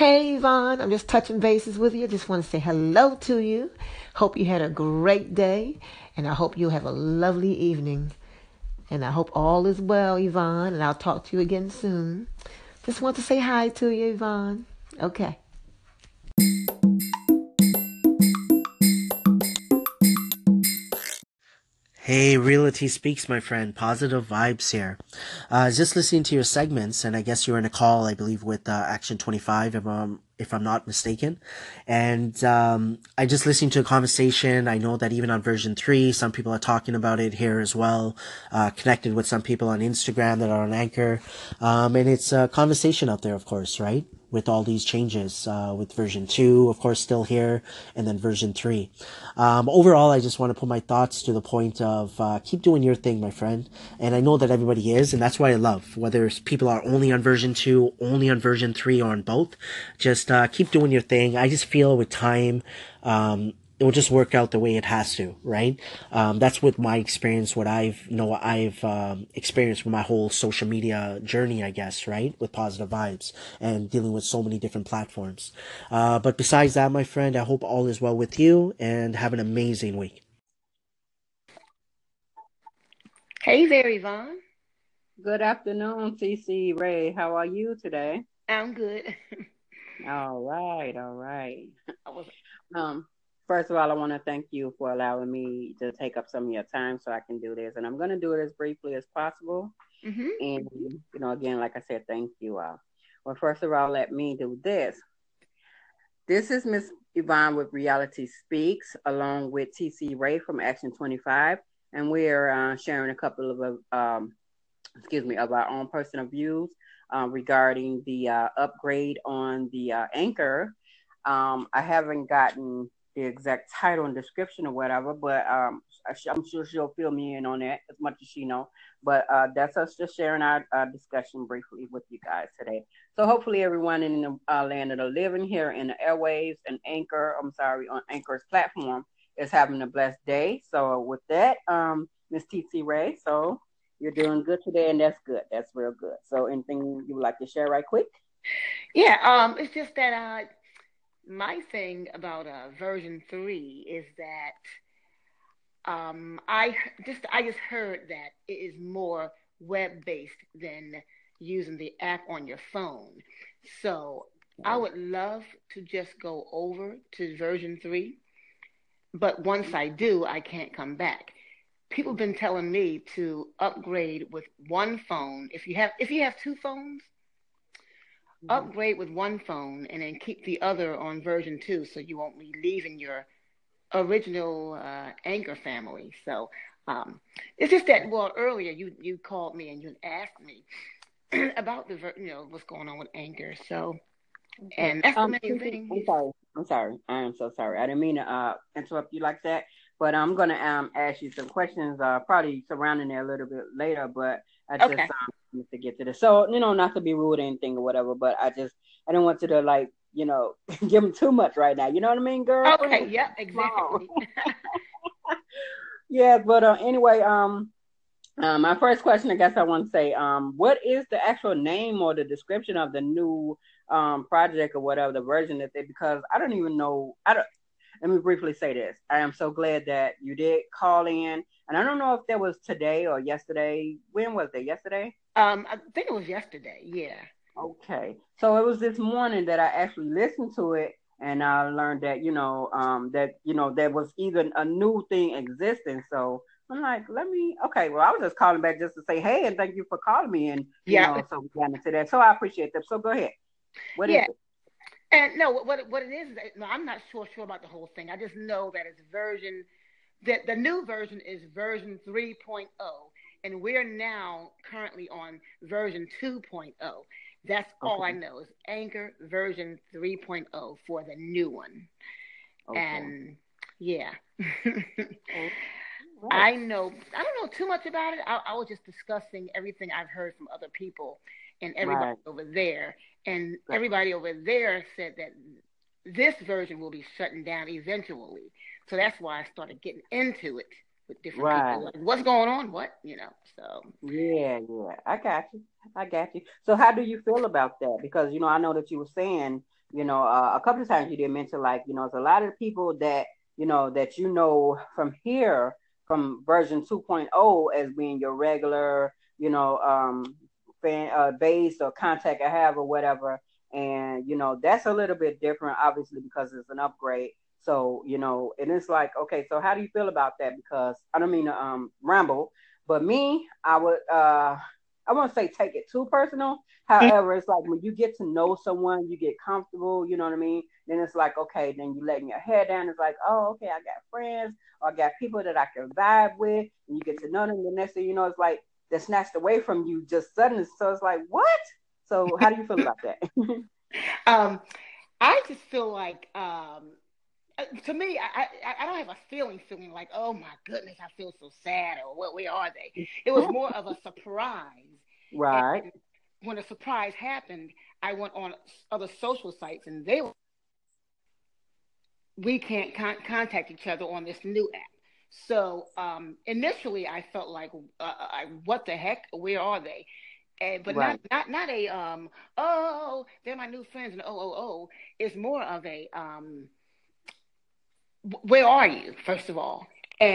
Hey, Yvonne, I'm just touching bases with you. Just want to say hello to you. Hope you had a great day, and I hope you have a lovely evening. And I hope all is well, Yvonne, and I'll talk to you again soon. Just want to say hi to you, Yvonne. Okay. Hey, Reality Speaks, my friend. Positive vibes here. Uh, just listening to your segments, and I guess you were in a call, I believe, with uh, Action 25, if I'm, if I'm not mistaken. And um, I just listened to a conversation. I know that even on version 3, some people are talking about it here as well. Uh, connected with some people on Instagram that are on Anchor. Um, and it's a conversation out there, of course, right? With all these changes, uh, with version 2, of course, still here, and then version 3. Um, overall, I just want to put my thoughts to the point of uh, keep doing your thing, my friend. And I know that everybody is, and that's why I love. Whether people are only on version 2, only on version 3, or on both, just uh, keep doing your thing. I just feel with time, um, it will just work out the way it has to, right? Um, that's with my experience, what I've you know I've um, experienced with my whole social media journey, I guess, right? With positive vibes and dealing with so many different platforms. Uh, but besides that, my friend, I hope all is well with you and have an amazing week. Hey there, Yvonne. Good afternoon, TC Rae. How are you today? I'm good. all right, all right. I was um First of all, I want to thank you for allowing me to take up some of your time so I can do this. And I'm going to do it as briefly as possible. Mm-hmm. And, you know, again, like I said, thank you all. Well, first of all, let me do this. This is Miss Yvonne with Reality Speaks, along with TC Rae from Action 25. And we're uh, sharing a couple of, um, excuse me, of our own personal views uh, regarding the uh, upgrade on the uh, anchor. Um, I haven't gotten the exact title and description or whatever, but um, I'm sure she'll fill me in on that as much as she know. But uh, that's us just sharing our, our, discussion briefly with you guys today. So hopefully everyone in the uh, land of the living here in the airwaves and Anchor, I'm sorry, on Anchor's platform is having a blessed day. So with that, um, Miss TC Rae, so you're doing good today, and that's good. That's real good. So anything you would like to share right quick? Yeah, um, it's just that I my thing about uh, version three is that um, I just I just heard that it is more web based than using the app on your phone. So I would love to just go over to version three, but once I do, I can't come back. People have been telling me to upgrade with one phone. If you have if you have two phones. Upgrade with one phone and then keep the other on version two so you won't be leaving your original uh, Anchor family. So um, it's just that, well, earlier you, you called me and you asked me about the, you know, what's going on with Anchor. So, and that's um, the main thing. I'm sorry. I'm sorry. I am so sorry. I didn't mean to uh, interrupt you like that. But I'm gonna um, ask you some questions, uh, probably surrounding that a little bit later. But I just okay. um, to get to this. So you know, not to be rude or anything or whatever, but I just I didn't want you to like you know give them too much right now. You know what I mean, girl? Okay. Yeah. Exactly. yeah, but uh, anyway, um, uh, my first question, I guess I want to say, um, what is the actual name or the description of the new um project or whatever the version that they? Because I don't even know. I don't. Let me briefly say this. I am so glad that you did call in and I don't know if that was today or yesterday. When was it? Yesterday? Um, I think it was yesterday. Yeah. Okay. So it was this morning that I actually listened to it and I learned that, you know, um, that, you know, there was even a new thing existing. So I'm like, let me, okay, well, I was just calling back just to say, hey, and thank you for calling me. And, yeah. Know, so we got into that. So I appreciate that. So go ahead. What yeah. is it? And no, what, what it is, no, I'm not sure, sure about the whole thing. I just know that it's version – the, the new version is version 3.0, and we're now currently on version 2.0. That's okay. all I know is Anchor version 3.0 for the new one. Okay. And yeah. okay. I know, I don't know too much about it. I, I, was just discussing everything I've heard from other people and everybody right. over there. And right. everybody over there said that this version will be shutting down eventually. So that's why I started getting into it with different right. people. Like, what's going on? What you know? So yeah, yeah, I got you. I got you. So how do you feel about that? Because you know, I know that you were saying you know, uh, a couple of times you did mention like, you know, it's a lot of people that, you know, that you know from here, from version 2.0 as being your regular, you know, um, fan uh, base or contact I have or whatever. And, you know, that's a little bit different, obviously, because it's an upgrade. So, you know, and it's like, okay, so how do you feel about that? Because I don't mean to um, ramble, but me, I would, uh, I won't say take it too personal. However, it's like when you get to know someone, you get comfortable, you know what I mean? Then it's like, okay, then you letting your hair down. It's like, oh, okay, I got friends or I got people that I can vibe with, and you get to know them. The next thing you know, it's like they're snatched away from you just suddenly. So it's like, what? So how do you feel about that? um, I just feel like um, to me, I, I, I don't have a feeling feeling like, oh my goodness, I feel so sad or what where are they? It was more of a surprise. Right. And when a surprise happened, I went on other social sites and they were we can't con- contact each other on this new app. So um, initially, I felt like, uh, uh, I, what the heck? Where are they? And, but right. not not not a um oh they're my new friends and oh oh oh. It's more of a um where are you, first of all? And